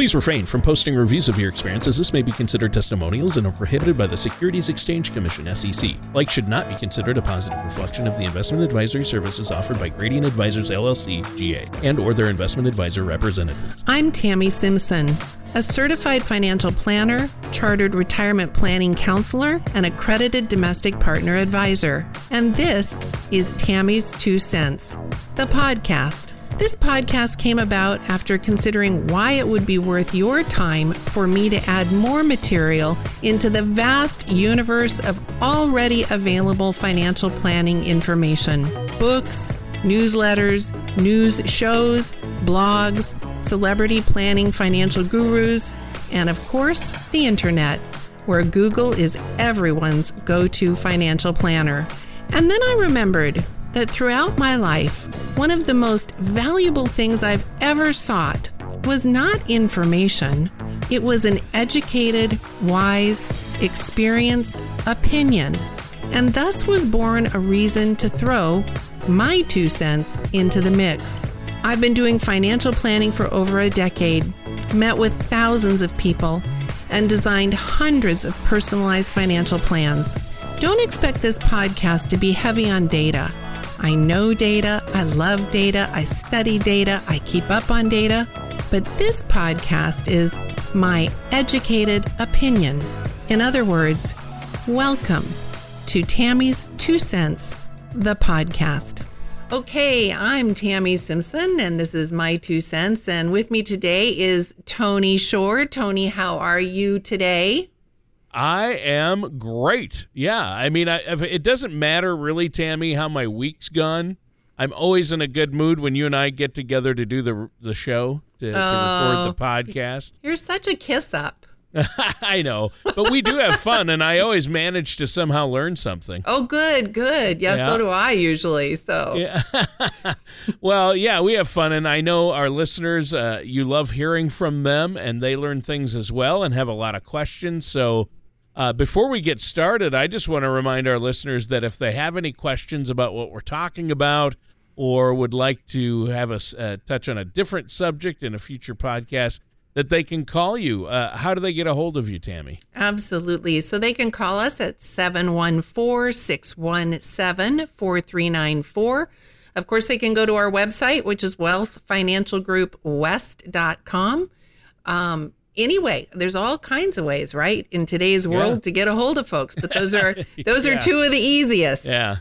Please refrain from posting reviews of your experience as this may be considered testimonials and are prohibited by the Securities Exchange Commission SEC. Like should not be considered a positive reflection of the investment advisory services offered by Gradient Advisors LLC GA and or their investment advisor representatives. I'm Tammy Simpson, a certified financial planner, chartered retirement planning counselor, and accredited domestic partner advisor. And this is Tammy's Two Cents, the podcast. This podcast came about after considering why it would be worth your time for me to add more material into the vast universe of already available financial planning information books, newsletters, news shows, blogs, celebrity planning financial gurus, and of course, the internet, where Google is everyone's go to financial planner. And then I remembered that throughout my life, one of the most valuable things I've ever sought was not information, it was an educated, wise, experienced opinion. And thus was born a reason to throw my two cents into the mix. I've been doing financial planning for over a decade, met with thousands of people, and designed hundreds of personalized financial plans. Don't expect this podcast to be heavy on data. I know data, I love data, I study data, I keep up on data, but this podcast is my educated opinion. In other words, welcome to Tammy's Two Cents, the podcast. Okay, I'm Tammy Simpson, and this is my two cents. And with me today is Tony Shore. Tony, how are you today? I am great. Yeah, I mean, I, it doesn't matter really, Tammy, how my week's gone. I'm always in a good mood when you and I get together to do the the show to, to record the oh, podcast. You're such a kiss up. I know, but we do have fun, and I always manage to somehow learn something. Oh, good, good. Yeah, yeah. so do I usually. So, yeah. well, yeah, we have fun, and I know our listeners, uh, you love hearing from them, and they learn things as well, and have a lot of questions. So, uh, before we get started, I just want to remind our listeners that if they have any questions about what we're talking about or would like to have us uh, touch on a different subject in a future podcast, that they can call you. Uh, how do they get a hold of you, Tammy? Absolutely. So they can call us at 714 617 4394. Of course, they can go to our website, which is wealthfinancialgroupwest.com. Um, anyway, there's all kinds of ways, right, in today's world yeah. to get a hold of folks. But those are those yeah. are two of the easiest. Yeah,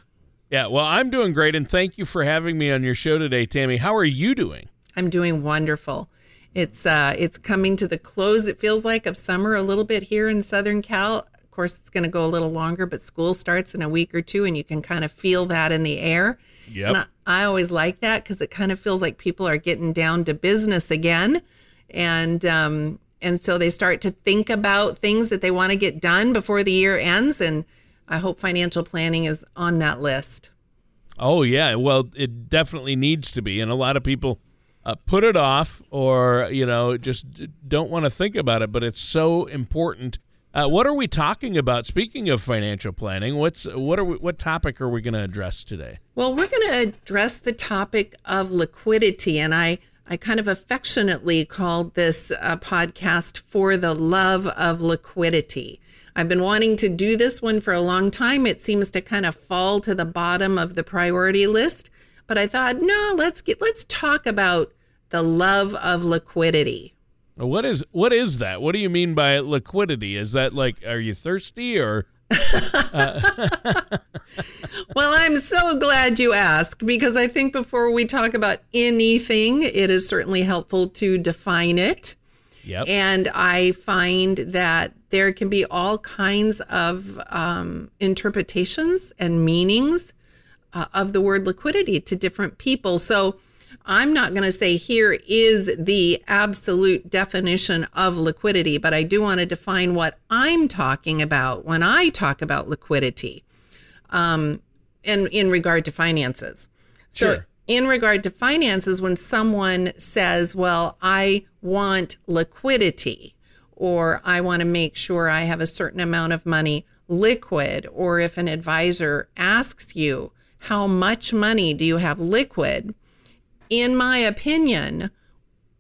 yeah. Well, I'm doing great, and thank you for having me on your show today, Tammy. How are you doing? I'm doing wonderful. It's uh, it's coming to the close. It feels like of summer a little bit here in Southern Cal. Of course, it's going to go a little longer, but school starts in a week or two, and you can kind of feel that in the air. yeah I, I always like that because it kind of feels like people are getting down to business again, and um, and so they start to think about things that they want to get done before the year ends and i hope financial planning is on that list. Oh yeah well it definitely needs to be and a lot of people uh, put it off or you know just don't want to think about it but it's so important. Uh, what are we talking about? Speaking of financial planning what's what are we, what topic are we going to address today? Well we're going to address the topic of liquidity and i I kind of affectionately called this uh, podcast For the Love of Liquidity. I've been wanting to do this one for a long time. It seems to kind of fall to the bottom of the priority list, but I thought, no, let's get let's talk about the love of liquidity. What is what is that? What do you mean by liquidity? Is that like are you thirsty or well, I'm so glad you asked because I think before we talk about anything, it is certainly helpful to define it. Yep. And I find that there can be all kinds of um, interpretations and meanings uh, of the word liquidity to different people. So I'm not going to say here is the absolute definition of liquidity, but I do want to define what I'm talking about when I talk about liquidity um, in, in regard to finances. So, sure. in regard to finances, when someone says, Well, I want liquidity, or I want to make sure I have a certain amount of money liquid, or if an advisor asks you, How much money do you have liquid? In my opinion,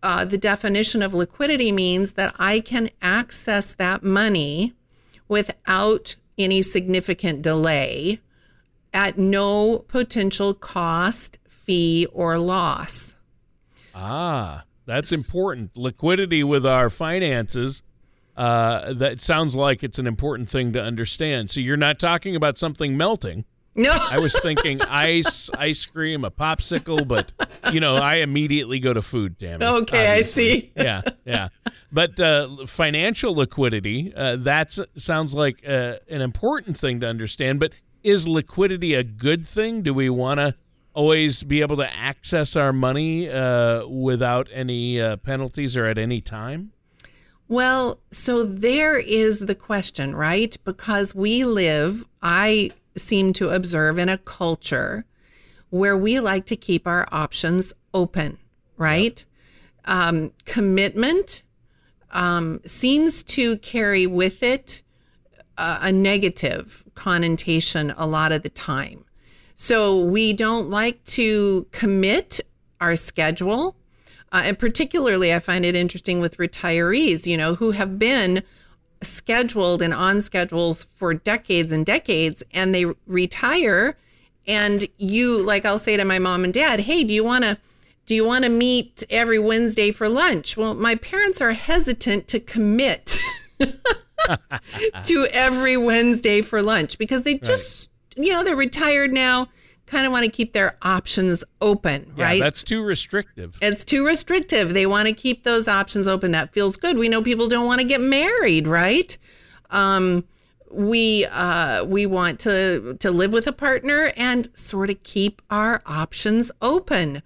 uh, the definition of liquidity means that I can access that money without any significant delay at no potential cost, fee, or loss. Ah, that's important. Liquidity with our finances. Uh, that sounds like it's an important thing to understand. So you're not talking about something melting. No. I was thinking ice, ice cream, a popsicle, but you know, I immediately go to food, Tammy. Okay, obviously. I see. yeah, yeah. But uh, financial liquidity, uh, that sounds like uh, an important thing to understand. But is liquidity a good thing? Do we want to always be able to access our money uh, without any uh, penalties or at any time? Well, so there is the question, right? Because we live, I seem to observe in a culture where we like to keep our options open, right? Um, commitment um, seems to carry with it a, a negative connotation a lot of the time. So we don't like to commit our schedule. Uh, and particularly, I find it interesting with retirees, you know, who have been scheduled and on schedules for decades and decades and they retire and you like I'll say to my mom and dad, "Hey, do you want to do you want to meet every Wednesday for lunch?" Well, my parents are hesitant to commit to every Wednesday for lunch because they just right. you know, they're retired now kind of want to keep their options open, yeah, right? That's too restrictive. It's too restrictive. They want to keep those options open. That feels good. We know people don't want to get married, right? Um, we uh, we want to to live with a partner and sort of keep our options open.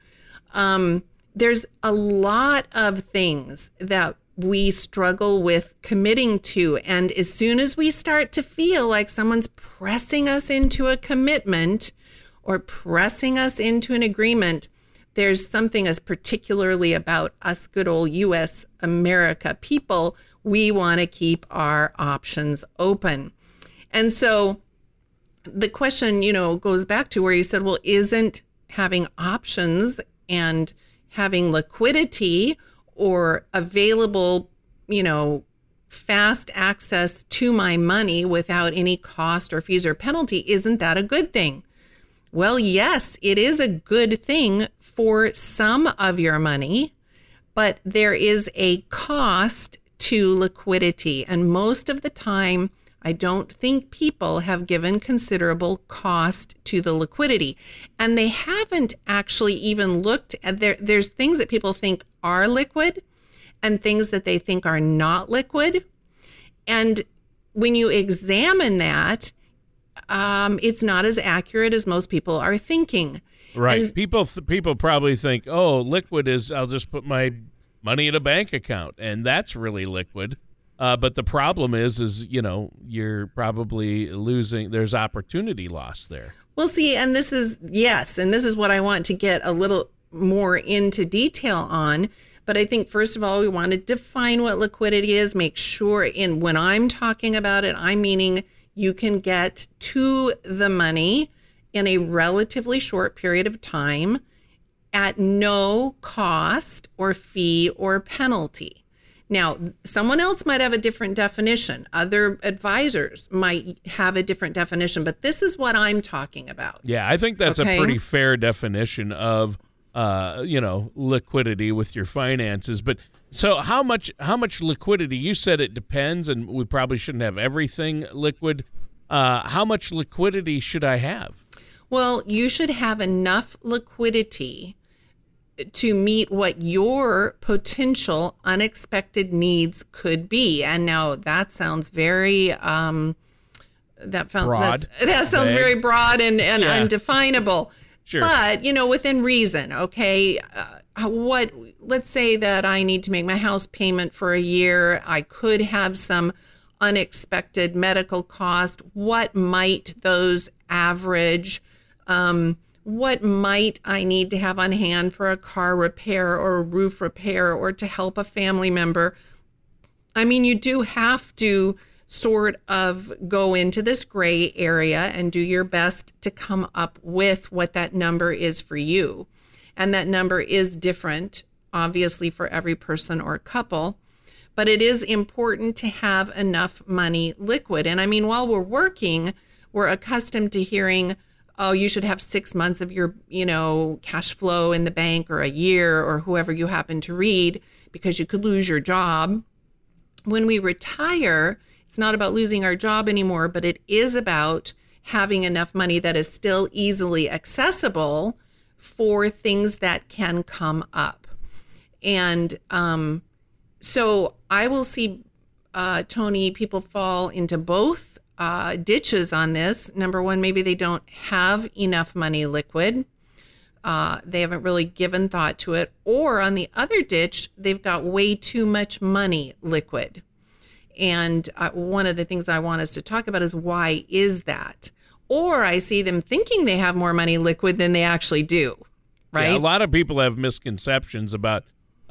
Um, there's a lot of things that we struggle with committing to. And as soon as we start to feel like someone's pressing us into a commitment, or pressing us into an agreement, there's something as particularly about us good old US America people, we want to keep our options open. And so the question, you know, goes back to where you said, well, isn't having options and having liquidity or available, you know, fast access to my money without any cost or fees or penalty, isn't that a good thing? Well, yes, it is a good thing for some of your money, but there is a cost to liquidity. And most of the time, I don't think people have given considerable cost to the liquidity. And they haven't actually even looked at there there's things that people think are liquid and things that they think are not liquid. And when you examine that, um, it's not as accurate as most people are thinking. Right. And, people th- people probably think, oh, liquid is I'll just put my money in a bank account, and that's really liquid. Uh, but the problem is, is you know, you're probably losing. There's opportunity loss there. Well, see, and this is yes, and this is what I want to get a little more into detail on. But I think first of all, we want to define what liquidity is. Make sure, in when I'm talking about it, I'm meaning you can get to the money in a relatively short period of time at no cost or fee or penalty. Now, someone else might have a different definition. Other advisors might have a different definition, but this is what I'm talking about. Yeah, I think that's okay? a pretty fair definition of uh, you know, liquidity with your finances, but so how much how much liquidity? You said it depends, and we probably shouldn't have everything liquid. Uh, how much liquidity should I have? Well, you should have enough liquidity to meet what your potential unexpected needs could be. And now that sounds very um, that found, broad. That sounds Vague. very broad and, and yeah. undefinable. Sure. But you know, within reason. Okay. Uh, what let's say that I need to make my house payment for a year. I could have some unexpected medical cost. What might those average? Um, what might I need to have on hand for a car repair or a roof repair or to help a family member? I mean, you do have to sort of go into this gray area and do your best to come up with what that number is for you and that number is different obviously, for every person or couple. But it is important to have enough money liquid. And I mean, while we're working, we're accustomed to hearing, oh, you should have six months of your, you know, cash flow in the bank or a year or whoever you happen to read because you could lose your job. When we retire, it's not about losing our job anymore, but it is about having enough money that is still easily accessible for things that can come up. And um, so I will see, uh, Tony, people fall into both uh, ditches on this. Number one, maybe they don't have enough money liquid. Uh, they haven't really given thought to it. Or on the other ditch, they've got way too much money liquid. And uh, one of the things I want us to talk about is why is that? Or I see them thinking they have more money liquid than they actually do. Right. Yeah, a lot of people have misconceptions about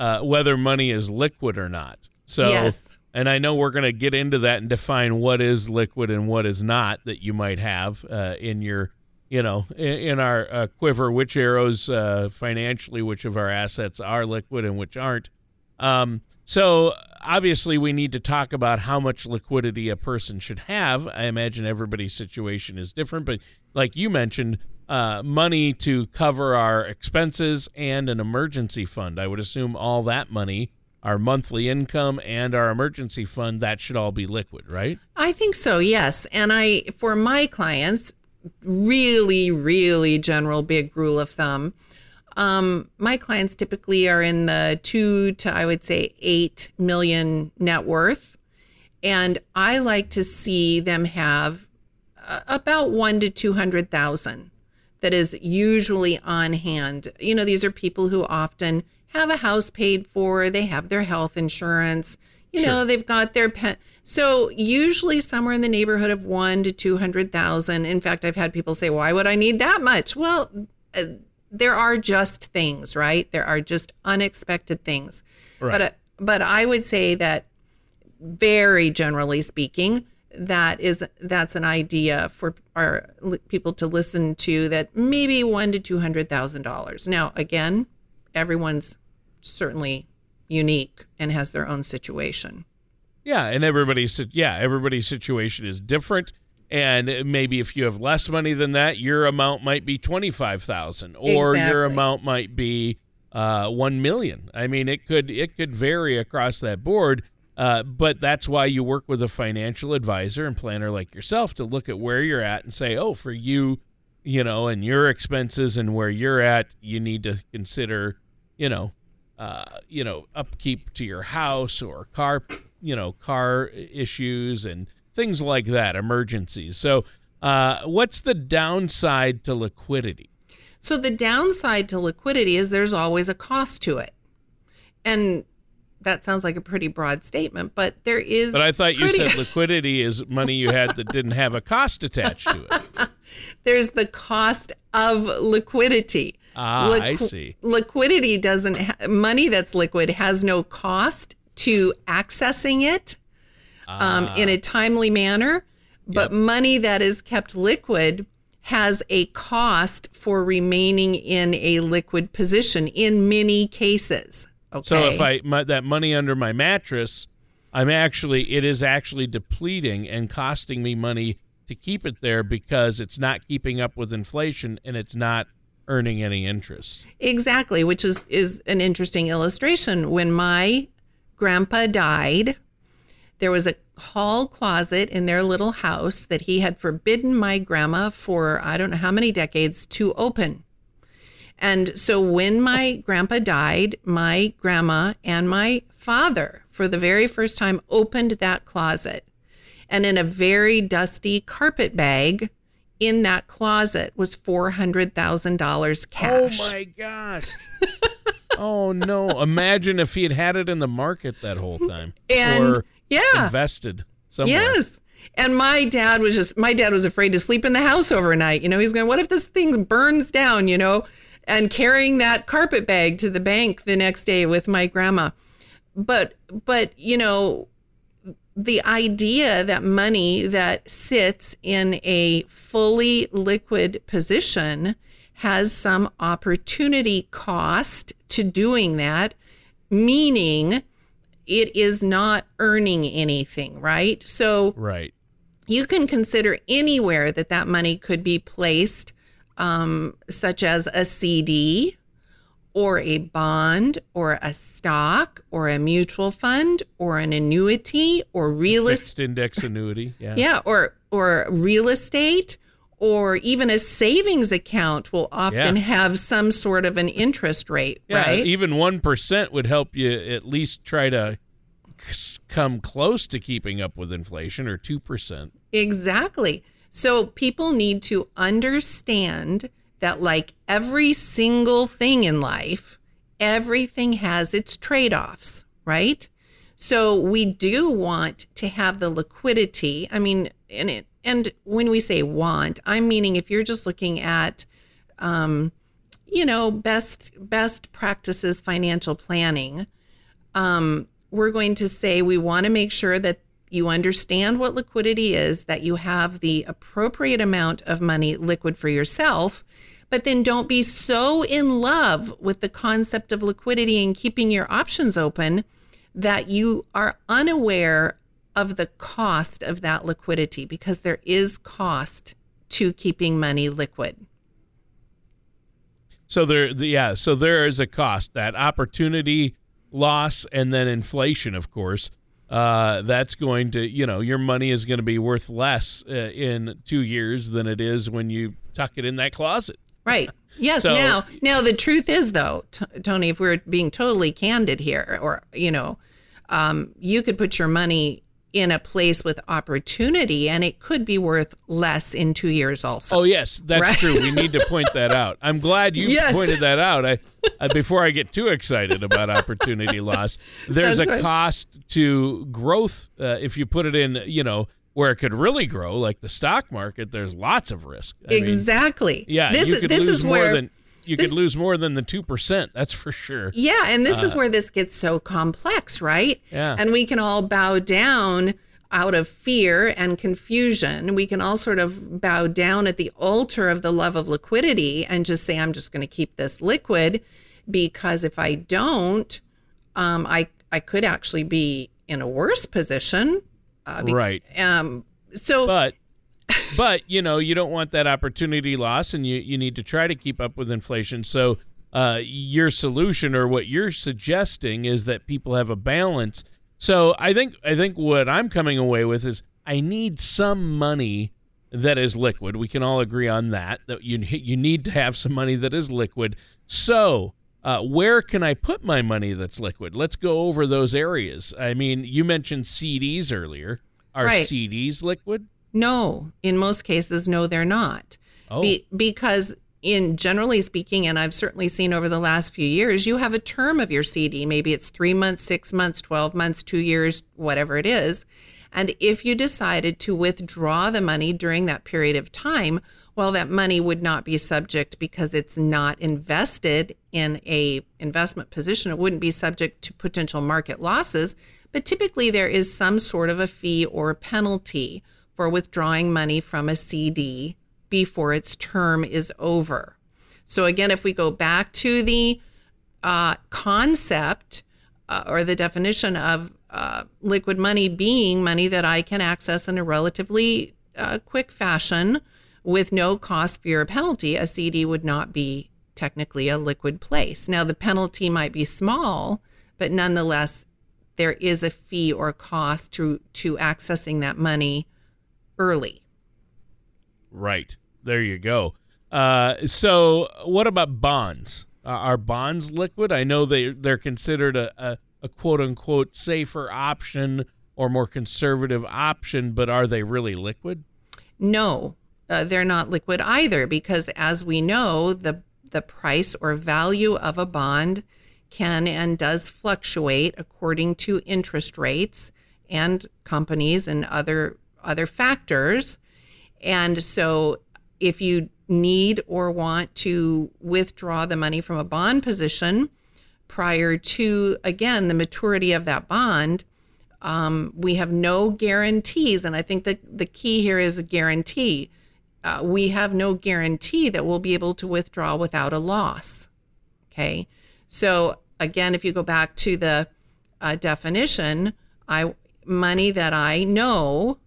uh, whether money is liquid or not. So, yes. and I know we're going to get into that and define what is liquid and what is not that you might have uh, in your, you know, in, in our uh, quiver, which arrows uh, financially, which of our assets are liquid and which aren't. Um, so obviously, we need to talk about how much liquidity a person should have. I imagine everybody's situation is different, but like you mentioned, uh, money to cover our expenses and an emergency fund. I would assume all that money, our monthly income and our emergency fund, that should all be liquid, right? I think so, yes. And I, for my clients, really, really general big rule of thumb um, my clients typically are in the two to, I would say, eight million net worth. And I like to see them have uh, about one to 200,000 that is usually on hand. You know, these are people who often have a house paid for, they have their health insurance, you sure. know, they've got their pen. So usually somewhere in the neighborhood of one to 200,000. In fact, I've had people say, why would I need that much? Well, uh, there are just things, right? There are just unexpected things. Right. But uh, but I would say that very generally speaking, that is that's an idea for our people to listen to that maybe one to two hundred thousand dollars. Now again, everyone's certainly unique and has their own situation. Yeah, and everybody's yeah everybody's situation is different and maybe if you have less money than that your amount might be 25000 or exactly. your amount might be uh, 1 million i mean it could it could vary across that board uh, but that's why you work with a financial advisor and planner like yourself to look at where you're at and say oh for you you know and your expenses and where you're at you need to consider you know uh, you know upkeep to your house or car you know car issues and things like that, emergencies. So, uh, what's the downside to liquidity? So, the downside to liquidity is there's always a cost to it. And that sounds like a pretty broad statement, but there is. But I thought you said liquidity is money you had that didn't have a cost attached to it. There's the cost of liquidity. Ah, Liqu- I see. Liquidity doesn't ha- money that's liquid has no cost to accessing it um, in a timely manner. But yep. money that is kept liquid has a cost for remaining in a liquid position in many cases. Okay. So if I my, that money under my mattress, I'm actually it is actually depleting and costing me money to keep it there because it's not keeping up with inflation and it's not earning any interest. Exactly, which is is an interesting illustration. When my grandpa died, there was a hall closet in their little house that he had forbidden my grandma for I don't know how many decades to open. And so when my grandpa died, my grandma and my father, for the very first time, opened that closet. And in a very dusty carpet bag in that closet was $400,000 cash. Oh my gosh. oh no. Imagine if he had had it in the market that whole time. And or yeah. invested somewhere. Yes. And my dad was just, my dad was afraid to sleep in the house overnight. You know, he's going, what if this thing burns down, you know? And carrying that carpet bag to the bank the next day with my grandma. But, but, you know, the idea that money that sits in a fully liquid position has some opportunity cost to doing that meaning it is not earning anything, right? So Right. you can consider anywhere that that money could be placed, um, such as a CD or a bond or a stock or a mutual fund or an annuity or real estate. Index annuity. Yeah. Yeah, or or real estate or even a savings account will often Yeah. have some sort of an interest rate, Yeah, right? even 1% would help you at least try to come close to keeping up with inflation or 2%. Exactly. So people need to understand that, like every single thing in life, everything has its trade offs, right? So we do want to have the liquidity. I mean, and it, and when we say want, I'm meaning if you're just looking at, um, you know, best best practices financial planning, um, we're going to say we want to make sure that you understand what liquidity is, that you have the appropriate amount of money liquid for yourself, but then don't be so in love with the concept of liquidity and keeping your options open that you are unaware of the cost of that liquidity because there is cost to keeping money liquid. So there yeah, so there is a cost that opportunity loss and then inflation of course. Uh, that's going to, you know, your money is going to be worth less uh, in 2 years than it is when you tuck it in that closet. Right. Yes. So- now, now the truth is, though, T- Tony, if we're being totally candid here, or you know, um, you could put your money in a place with opportunity, and it could be worth less in two years. Also, Oh yes, that's Right. true. We need to point that out. I'm glad you Yes. pointed that out. I, I before I get too excited about opportunity loss, there's That's a right. cost to growth uh, if you put it in, you know, where it could really grow, like the stock market. There's lots of risk. I mean, exactly. yeah, This you is could this lose is more where than you this- could lose more than the two percent. That's for sure. Yeah, and this is where this gets so complex, right? Uh, Yeah. And we can all bow down out of fear and confusion. We can all sort of bow down at the altar of the love of liquidity and just say, I'm just going to keep this liquid because if I don't, um, I I could actually be in a worse position. Uh, be- right. Um, so but but you know you don't want that opportunity loss and you, you need to try to keep up with inflation so uh, your solution or what you're suggesting is that people have a balance so i think i think what i'm coming away with is i need some money that is liquid we can all agree on that that you you need to have some money that is liquid so uh, where can I put my money that's liquid? Let's go over those areas. I mean, you mentioned CDs earlier. Are Right. CDs liquid? No, in most cases, no, they're not. Oh. Be, because in generally speaking, and I've certainly seen over the last few years, you have a term of your CD. Maybe it's three months, six months, 12 months, two years, whatever it is. And if you decided to withdraw the money during that period of time, well, that money would not be subject because it's not invested in a investment position. It wouldn't be subject to potential market losses. But typically, there is some sort of a fee or penalty for withdrawing money from a CD before its term is over. So, again, if we go back to the uh, concept uh, or the definition of uh, liquid money being money that I can access in a relatively uh, quick fashion with no cost, fear, or penalty, a CD would not be technically a liquid place. Now, the penalty might be small, but nonetheless, there is a fee or cost to to accessing that money early. Right. There you go. Uh, so, what about bonds? Uh, are bonds liquid? I know they they're considered a, a, a quote unquote safer option or more conservative option, but are they really liquid? No, uh, they're not liquid either because, as we know, the the price or value of a bond can and does fluctuate according to interest rates and companies and other other factors. And so, if you need or want to withdraw the money from a bond position prior to, again, the maturity of that bond, um, we have no guarantees. And I think that the key here is a guarantee. Uh, we have no guarantee that we'll be able to withdraw without a loss. Okay. So, again, if you go back to the uh, definition, I money that I know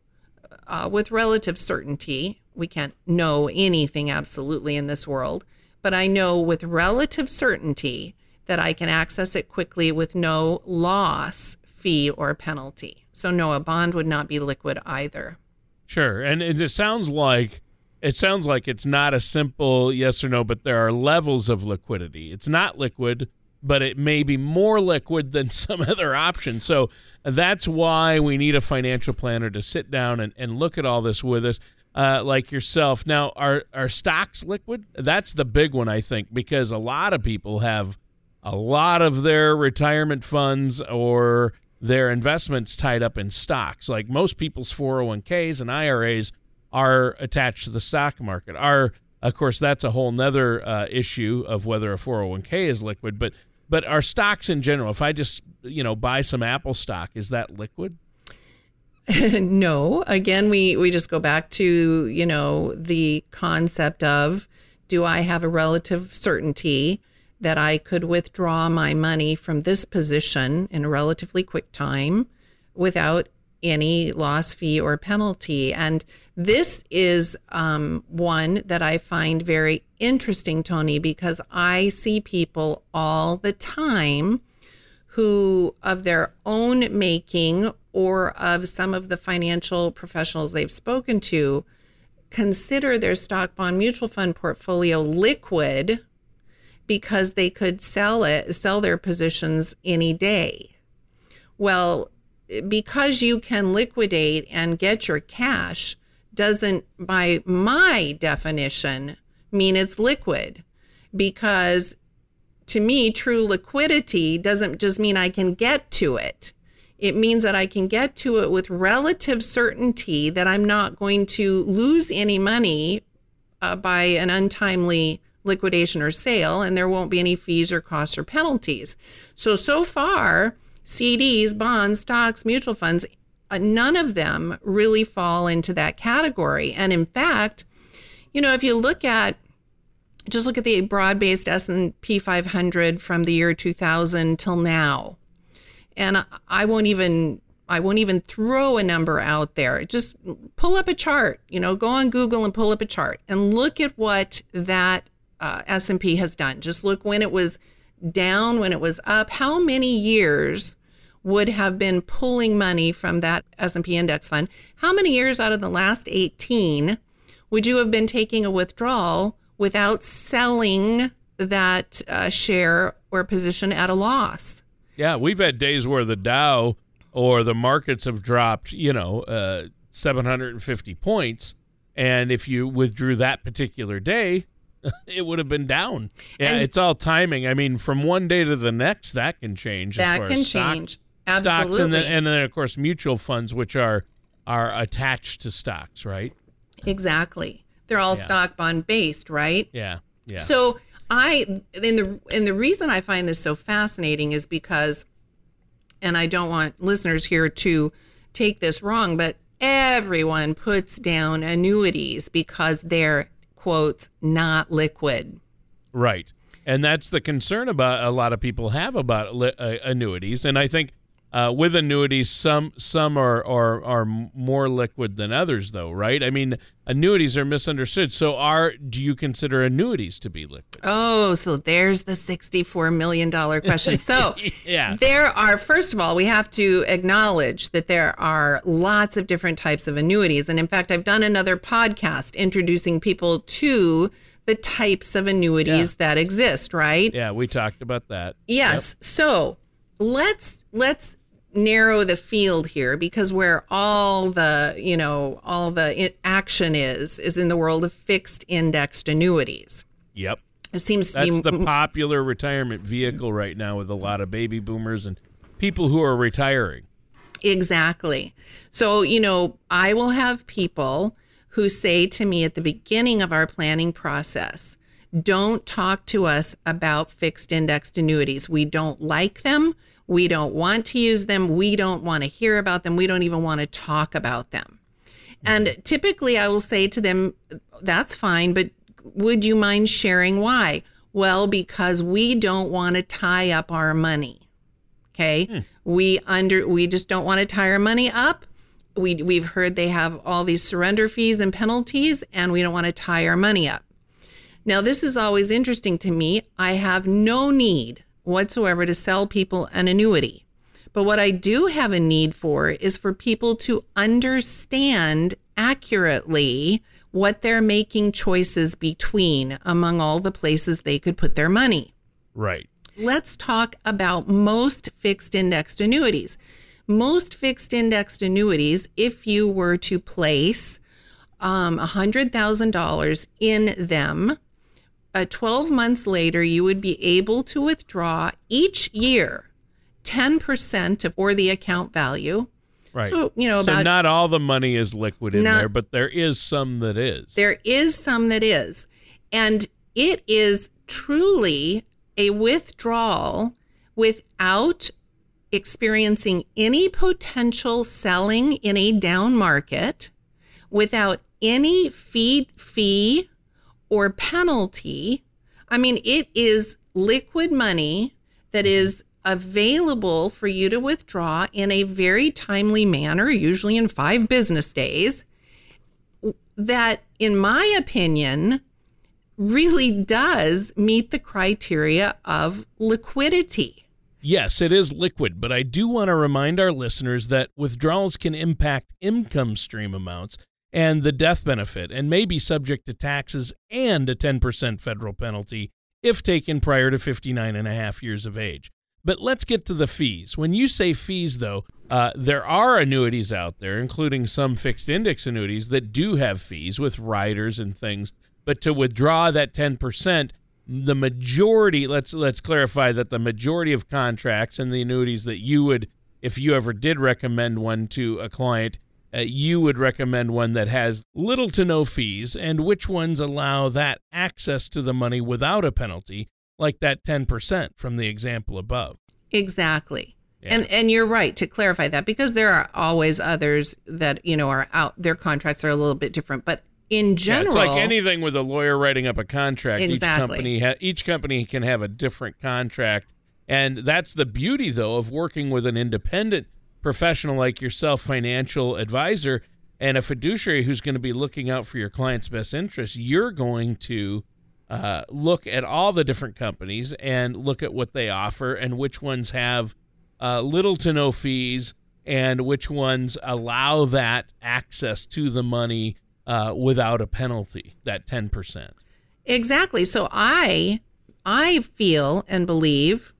uh, with relative certainty. We can't know anything absolutely in this world, but I know with relative certainty that I can access it quickly with no loss, fee, or penalty. So, no, a bond would not be liquid either. Sure, and it sounds like it sounds like it's not a simple yes or no, but there are levels of liquidity. It's not liquid, but it may be more liquid than some other option. So that's why we need a financial planner to sit down and, and look at all this with us. Uh, like yourself. Now, are are stocks liquid? That's the big one, I think, because a lot of people have a lot of their retirement funds or their investments tied up in stocks. Like most people's 401ks and IRAs are attached to the stock market. Are of course that's a whole nother uh, issue of whether a 401k is liquid, but but are stocks in general, if I just you know buy some Apple stock, is that liquid? no. Again, we we just go back to you know the concept of do I have a relative certainty that I could withdraw my money from this position in a relatively quick time without any loss fee or penalty. And this is um, one that I find very interesting, Tony, because I see people all the time who, of their own making or of some of the financial professionals they've spoken to, consider their stock bond mutual fund portfolio liquid because they could sell it, sell their positions any day. Well, because you can liquidate and get your cash doesn't, by my definition, mean it's liquid. Because to me, true liquidity doesn't just mean I can get to it. It means that I can get to it with relative certainty that I'm not going to lose any money uh, by an untimely liquidation or sale, and there won't be any fees or costs or penalties. So, so far, CDs, bonds, stocks, mutual funds, uh, none of them really fall into that category. And in fact, you know, if you look at just look at the broad-based S&P 500 from the year 2000 till now. And I won't even I won't even throw a number out there. Just pull up a chart, you know, go on Google and pull up a chart and look at what that uh, S&P has done. Just look when it was down, when it was up, how many years would have been pulling money from that S&P index fund? How many years out of the last 18 would you have been taking a withdrawal without selling that uh, share or position at a loss? Yeah, we've had days where the Dow or the markets have dropped, you know, uh, 750 points. And if you withdrew that particular day, it would have been down. Yeah, and it's all timing. I mean, from one day to the next, that can change. That can stock, change. Absolutely. Stocks and then, and then, of course, mutual funds, which are are attached to stocks, right? Exactly. They're all yeah. stock bond based, right? Yeah. Yeah. So I and the and the reason I find this so fascinating is because, and I don't want listeners here to take this wrong, but everyone puts down annuities because they're quotes, not liquid. Right. And that's the concern about a lot of people have about li- uh, annuities. And I think uh, with annuities, some some are, are are more liquid than others, though, right? I mean, annuities are misunderstood. So, are do you consider annuities to be liquid? Oh, so there's the sixty-four million dollar question. So, yeah, there are. First of all, we have to acknowledge that there are lots of different types of annuities, and in fact, I've done another podcast introducing people to the types of annuities yeah. that exist. Right? Yeah, we talked about that. Yes. Yep. So let's let's narrow the field here because where all the you know all the action is is in the world of fixed indexed annuities. Yep. It seems to that's be the popular retirement vehicle right now with a lot of baby boomers and people who are retiring. Exactly. So you know i will have people who say to me at the beginning of our planning process don't talk to us about fixed indexed annuities. We don't like them we don't want to use them. We don't want to hear about them. We don't even want to talk about them. And typically I will say to them, that's fine, but would you mind sharing why? Well, because we don't want to tie up our money. Okay. Hmm. We under we just don't want to tie our money up. We we've heard they have all these surrender fees and penalties and we don't want to tie our money up. Now, this is always interesting to me. I have no need whatsoever to sell people an annuity. But what I do have a need for is for people to understand accurately what they're making choices between among all the places they could put their money. Right. Let's talk about most fixed indexed annuities. Most fixed indexed annuities, if you were to place um, $100,000 in them, uh, 12 months later, you would be able to withdraw each year 10% of or the account value. Right. So, you know, so not all the money is liquid in Not- there, but there is some that is. There is some that is. And it is truly a withdrawal without experiencing any potential selling in a down market, without any fee fee or penalty. I mean, it is liquid money that is available for you to withdraw in a very timely manner, usually in five business days that, in my opinion, really does meet the criteria of liquidity. Yes, it is liquid, but I do want to remind our listeners that withdrawals can impact income stream amounts and the death benefit and may be subject to taxes and a 10% federal penalty if taken prior to 59 and a half years of age. But let's get to the fees. When you say fees, though, uh, there are annuities out there, including some fixed index annuities, that do have fees with riders and things. But to withdraw that 10%, the majority let's let's clarify that the majority of contracts and the annuities that you would if you ever did recommend one to a client uh, you would recommend one that has little to no fees and which ones allow that access to the money without a penalty like that 10% from the example above Exactly. Yeah. And and you're right to clarify that because there are always others that, you know, are out their contracts are a little bit different, but in Yeah, general it's like anything with a lawyer writing up a contract. Each Exactly. company ha- each company can have a different contract, and that's the beauty though of working with an independent professional like yourself, financial advisor, and a fiduciary who's going to be looking out for your client's best interests. You're going to uh, look at all the different companies and look at what they offer and which ones have uh, little to no fees and which ones allow that access to the money uh, without a penalty, that 10%. Exactly. So I I feel and believe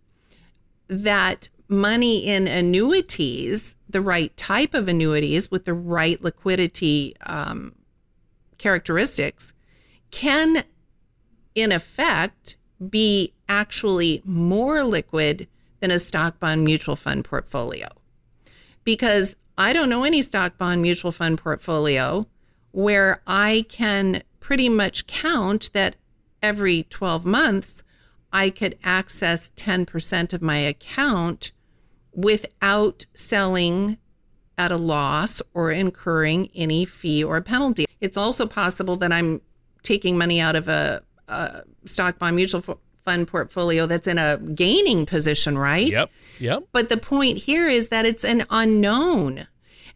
that money in annuities, the right type of annuities with the right liquidity um, characteristics, can in effect be actually more liquid than a stock bond mutual fund portfolio. Because I don't know any stock bond mutual fund portfolio where I can pretty much count that every 12 months I could access 10% of my account without selling at a loss or incurring any fee or penalty. It's also possible that I'm taking money out of a, a stock bond mutual f- fund portfolio that's in a gaining position, right? Yep. Yep. But the point here is that it's an unknown.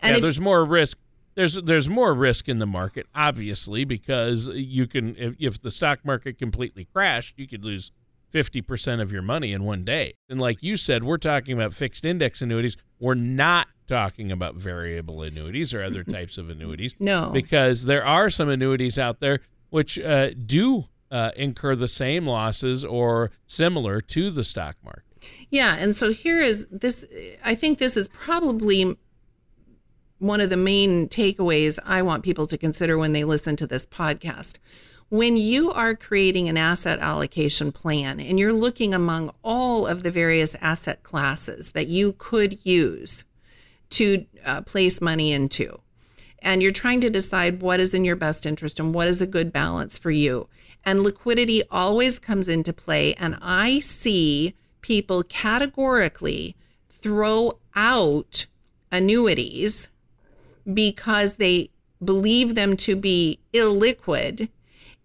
And yeah, if, there's more risk. There's there's more risk in the market, obviously, because you can if, if the stock market completely crashed, you could lose fifty percent of your money in one day. And like you said, we're talking about fixed index annuities. We're not talking about variable annuities or other types of annuities. No. because there are some annuities out there which uh, do uh, incur the same losses or similar to the stock market. Yeah, and so here is this I think this is probably one of the main takeaways I want people to consider when they listen to this podcast. When you are creating an asset allocation plan and you're looking among all of the various asset classes that you could use to uh, place money into, and you're trying to decide what is in your best interest and what is a good balance for you. And liquidity always comes into play. And I see people categorically throw out annuities because they believe them to be illiquid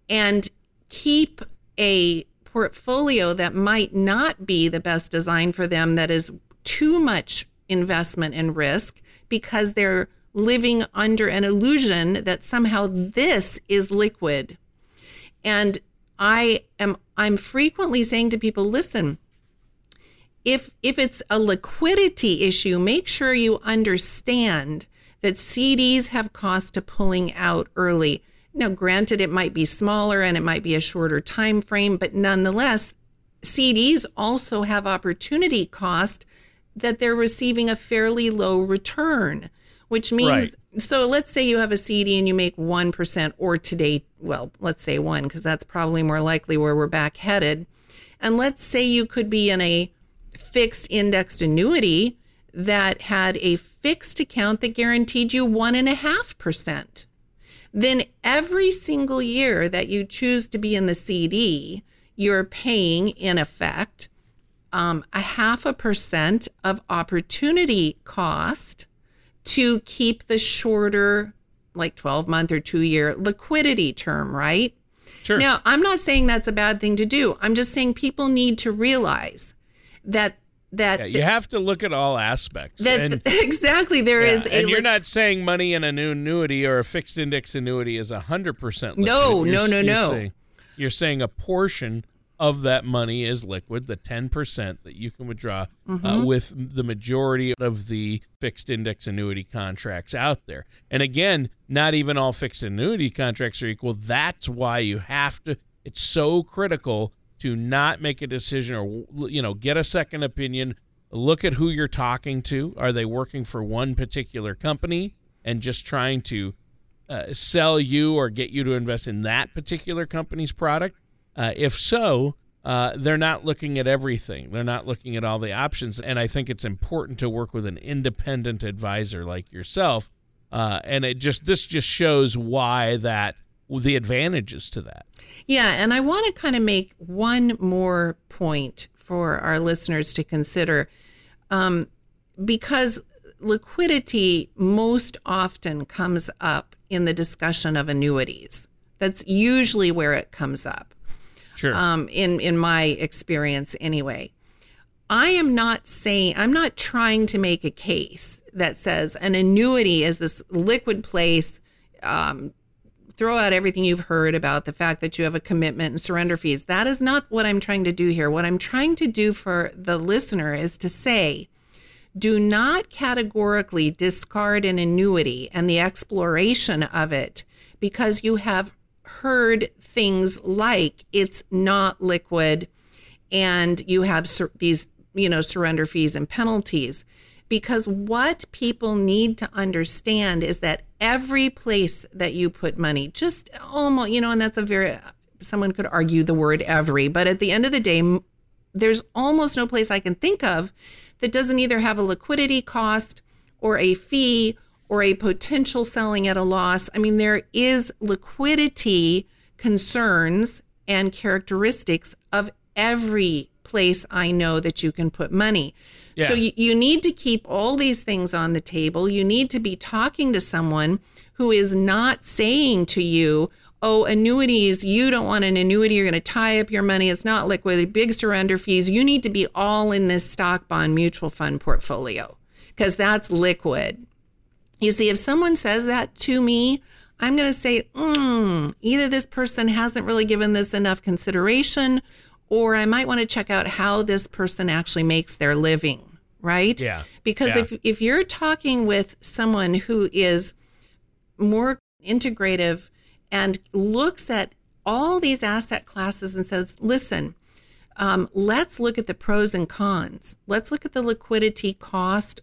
and keep a portfolio that might not be the best design for them, that is too much investment and risk because they're living under an illusion that somehow this is liquid. And I am I'm frequently saying to people, listen, if if it's a liquidity issue, make sure you understand that CDs have cost to pulling out early. Now, granted, it might be smaller and it might be a shorter time frame, but nonetheless, CDs also have opportunity cost that they're receiving a fairly low return, which means right. so let's say you have a CD and you make 1% or today, well, let's say 1 because that's probably more likely where we're back headed. And let's say you could be in a fixed indexed annuity that had a fixed account that guaranteed you 1.5%. Then every single year that you choose to be in the CD, you're paying, in effect, um, a half a percent of opportunity cost to keep the shorter, like 12 month or two year liquidity term, right? Sure. Now, I'm not saying that's a bad thing to do. I'm just saying people need to realize that that yeah, you have to look at all aspects. That, and, exactly, there yeah, is. and you're not saying money in a new annuity or a fixed index annuity is hundred percent. No, no, no, no. Saying, you're saying a portion of that money is liquid, the 10% that you can withdraw uh, mm-hmm. uh, with the majority of the fixed index annuity contracts out there. And again, not even all fixed annuity contracts are equal. That's why you have to, it's so critical to not make a decision or, you know, get a second opinion. Look at who you're talking to. Are they working for one particular company and just trying to uh, sell you or get you to invest in that particular company's product? Uh, if so, uh, they're not looking at everything. They're not looking at all the options. And I think it's important to work with an independent advisor like yourself. Uh, and it just this just shows why that the advantages to that. Yeah, and I want to kind of make one more point for our listeners to consider, um, because liquidity most often comes up in the discussion of annuities. That's usually where it comes up. Sure. Um, in in my experience, anyway. I am not saying I'm not trying to make a case that says an annuity is this liquid place. Um, throw out everything you've heard about the fact that you have a commitment and surrender fees. That is not what I'm trying to do here. What I'm trying to do for the listener is to say, do not categorically discard an annuity and the exploration of it because you have heard things like it's not liquid and you have sur- these you know surrender fees and penalties because what people need to understand is that every place that you put money just almost you know and that's a very someone could argue the word every but at the end of the day there's almost no place i can think of that doesn't either have a liquidity cost or a fee or a potential selling at a loss. I mean, there is liquidity concerns and characteristics of every place I know that you can put money. Yeah. So you, you need to keep all these things on the table. You need to be talking to someone who is not saying to you, oh, annuities, you don't want an annuity, you're going to tie up your money, it's not liquid, big surrender fees. You need to be all in this stock bond mutual fund portfolio because that's liquid. You see, if someone says that to me, I'm going to say, mm, either this person hasn't really given this enough consideration, or I might want to check out how this person actually makes their living, right? Yeah. Because yeah. if if you're talking with someone who is more integrative and looks at all these asset classes and says, listen, um, let's look at the pros and cons. Let's look at the liquidity cost,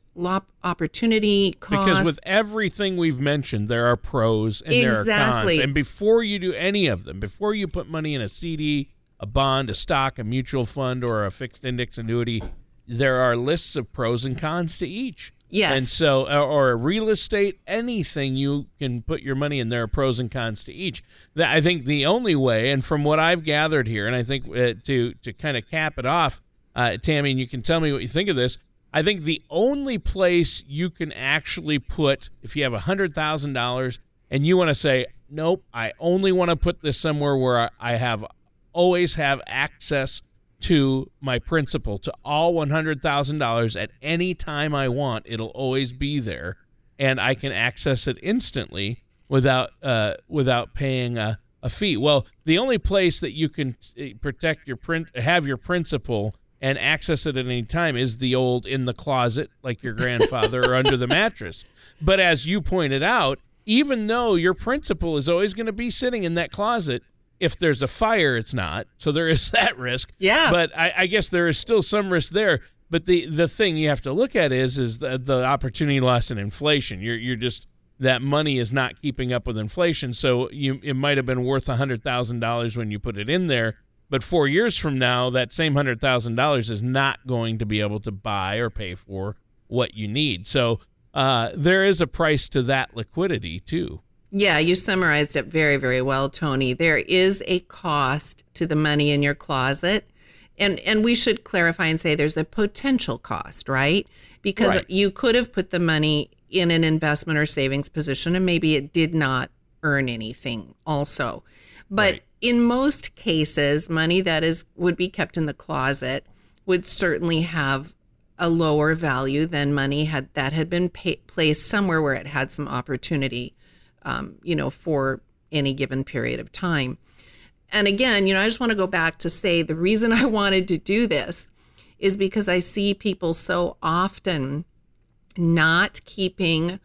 opportunity cost. Because with everything we've mentioned, there are pros and exactly. there are cons. And before you do any of them, before you put money in a CD, a bond, a stock, a mutual fund, or a fixed index annuity, there are lists of pros and cons to each. Yes. And so, or real estate, anything you can put your money in, there are pros and cons to each. I think the only way, and from what I've gathered here, and I think uh, to to kind of cap it off, uh, Tami, and you can tell me what you think of this. I think the only place you can actually put, if you have hundred thousand dollars and you want to say, nope, I only want to put this somewhere where I have always have access to my principal to all $100,000 at any time I want. It'll always be there and I can access it instantly without uh, without paying a, a fee. Well, the only place that you can t- protect your print have your principal and access it at any time is the old in the closet like your grandfather or under the mattress. But as you pointed out, even though your principal is always going to be sitting in that closet, if there's a fire, it's not. So there is that risk. Yeah. But I, I guess there is still some risk there. But the the thing you have to look at is is the, the opportunity loss and inflation. You're you're just that money is not keeping up with inflation. So you it might have been worth a hundred thousand dollars when you put it in there, but four years from now, that same hundred thousand dollars is not going to be able to buy or pay for what you need. So uh, there is a price to that liquidity too. Yeah, you summarized it very, very well, Tony. There is a cost to the money in your closet. And and we should clarify and say there's a potential cost, right? Because Right. you could have put the money in an investment or savings position and maybe it did not earn anything also. But Right. in most cases, money that is would be kept in the closet would certainly have a lower value than money had that had been pa placed somewhere where it had some opportunity, um, you know, for any given period of time. And again, you know, I just want to go back to say the reason I wanted to do this is because I see people so often not keeping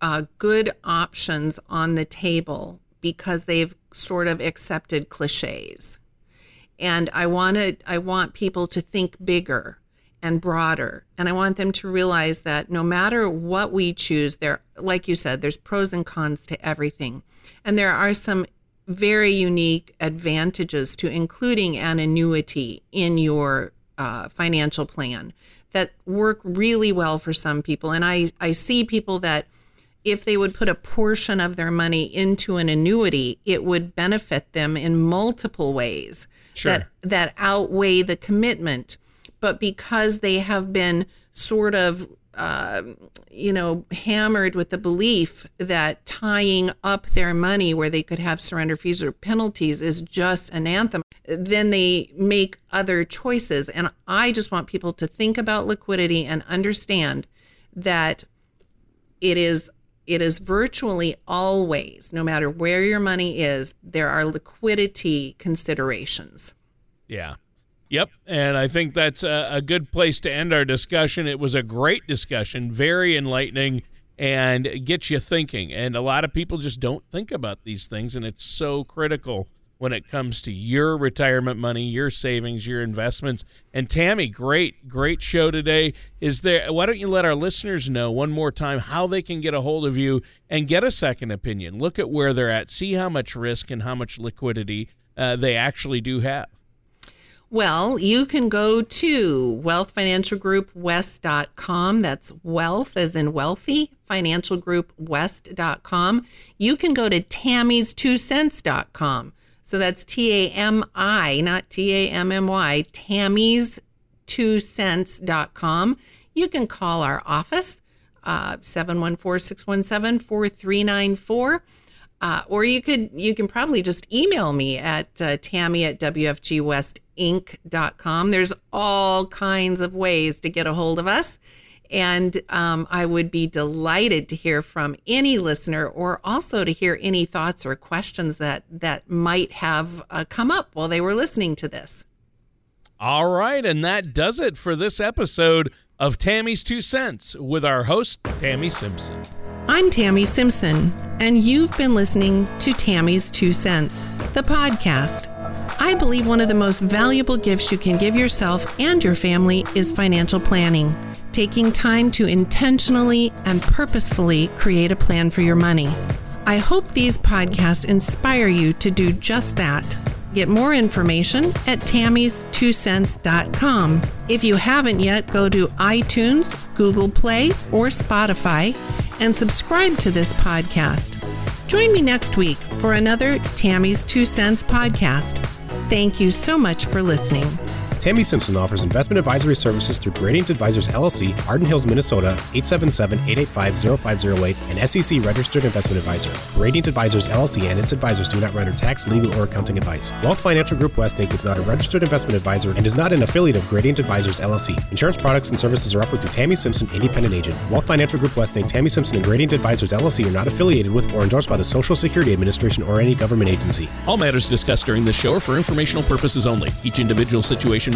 uh, good options on the table because they've sort of accepted cliches. And I wanted I want people to think bigger and broader. And I want them to realize that no matter what we choose, there like you said, there's pros and cons to everything. And there are some very unique advantages to including an annuity in your uh, financial plan that work really well for some people. And I, I see people that if they would put a portion of their money into an annuity, it would benefit them in multiple ways Sure. that that outweigh the commitment. But because they have been sort of uh, you know hammered with the belief that tying up their money where they could have surrender fees or penalties is just anathema, then they make other choices. And I just want people to think about liquidity and understand that it is it is virtually always no matter where your money is there are liquidity considerations Yeah. Yep. And I think that's a, a good place to end our discussion. It was a great discussion, very enlightening, and gets you thinking. And a lot of people just don't think about these things, and it's so critical when it comes to your retirement money, your savings, your investments. And Tami, great, great show today. Is there? Why don't you let our listeners know one more time how they can get a hold of you and get a second opinion? Look at where they're at, see how much risk and how much liquidity uh, they actually do have. Well you can go to wealthfinancialgroupwest.com that's wealth as in wealthy financialgroupwest.com you can go to tami's two cents.com so that's t-a-m-i not t-a-m-m-y tami's two cents.com you can call our office uh, 714-617-4394 uh, or you could you can probably just email me at uh, tami at wfgwestinc.com there's all kinds of ways to get a hold of us. And um, i would be delighted to hear from any listener or also to hear any thoughts or questions that that might have uh, come up while they were listening to this. All right, and that does it for this episode of Tami's Two Cents with our host, Tami Simpson. I'm Tami Simpson, and you've been listening to Tami's Two Cents, the podcast. I believe one of the most valuable gifts you can give yourself and your family is financial planning, taking time to intentionally and purposefully create a plan for your money. I hope these podcasts inspire you to do just that. Get more information at tami's2cents.com. If you haven't yet, go to iTunes, Google Play, or Spotify and subscribe to this podcast. Join me next week for another Tami's Two Cents podcast. Thank you so much for listening. Tami Simpson offers investment advisory services through Gradient Advisors LLC, Arden Hills, Minnesota, 877-885-0508, and SEC registered investment advisor. Gradient Advisors LLC and its advisors do not render tax, legal, or accounting advice. Wealth Financial Group West Inc. is not a registered investment advisor and is not an affiliate of Gradient Advisors LLC. Insurance products and services are offered through Tami Simpson, independent agent. Wealth Financial Group West Inc., Tami Simpson, and Gradient Advisors LLC are not affiliated with or endorsed by the Social Security Administration or any government agency. All matters discussed during this show are for informational purposes only. Each individual situation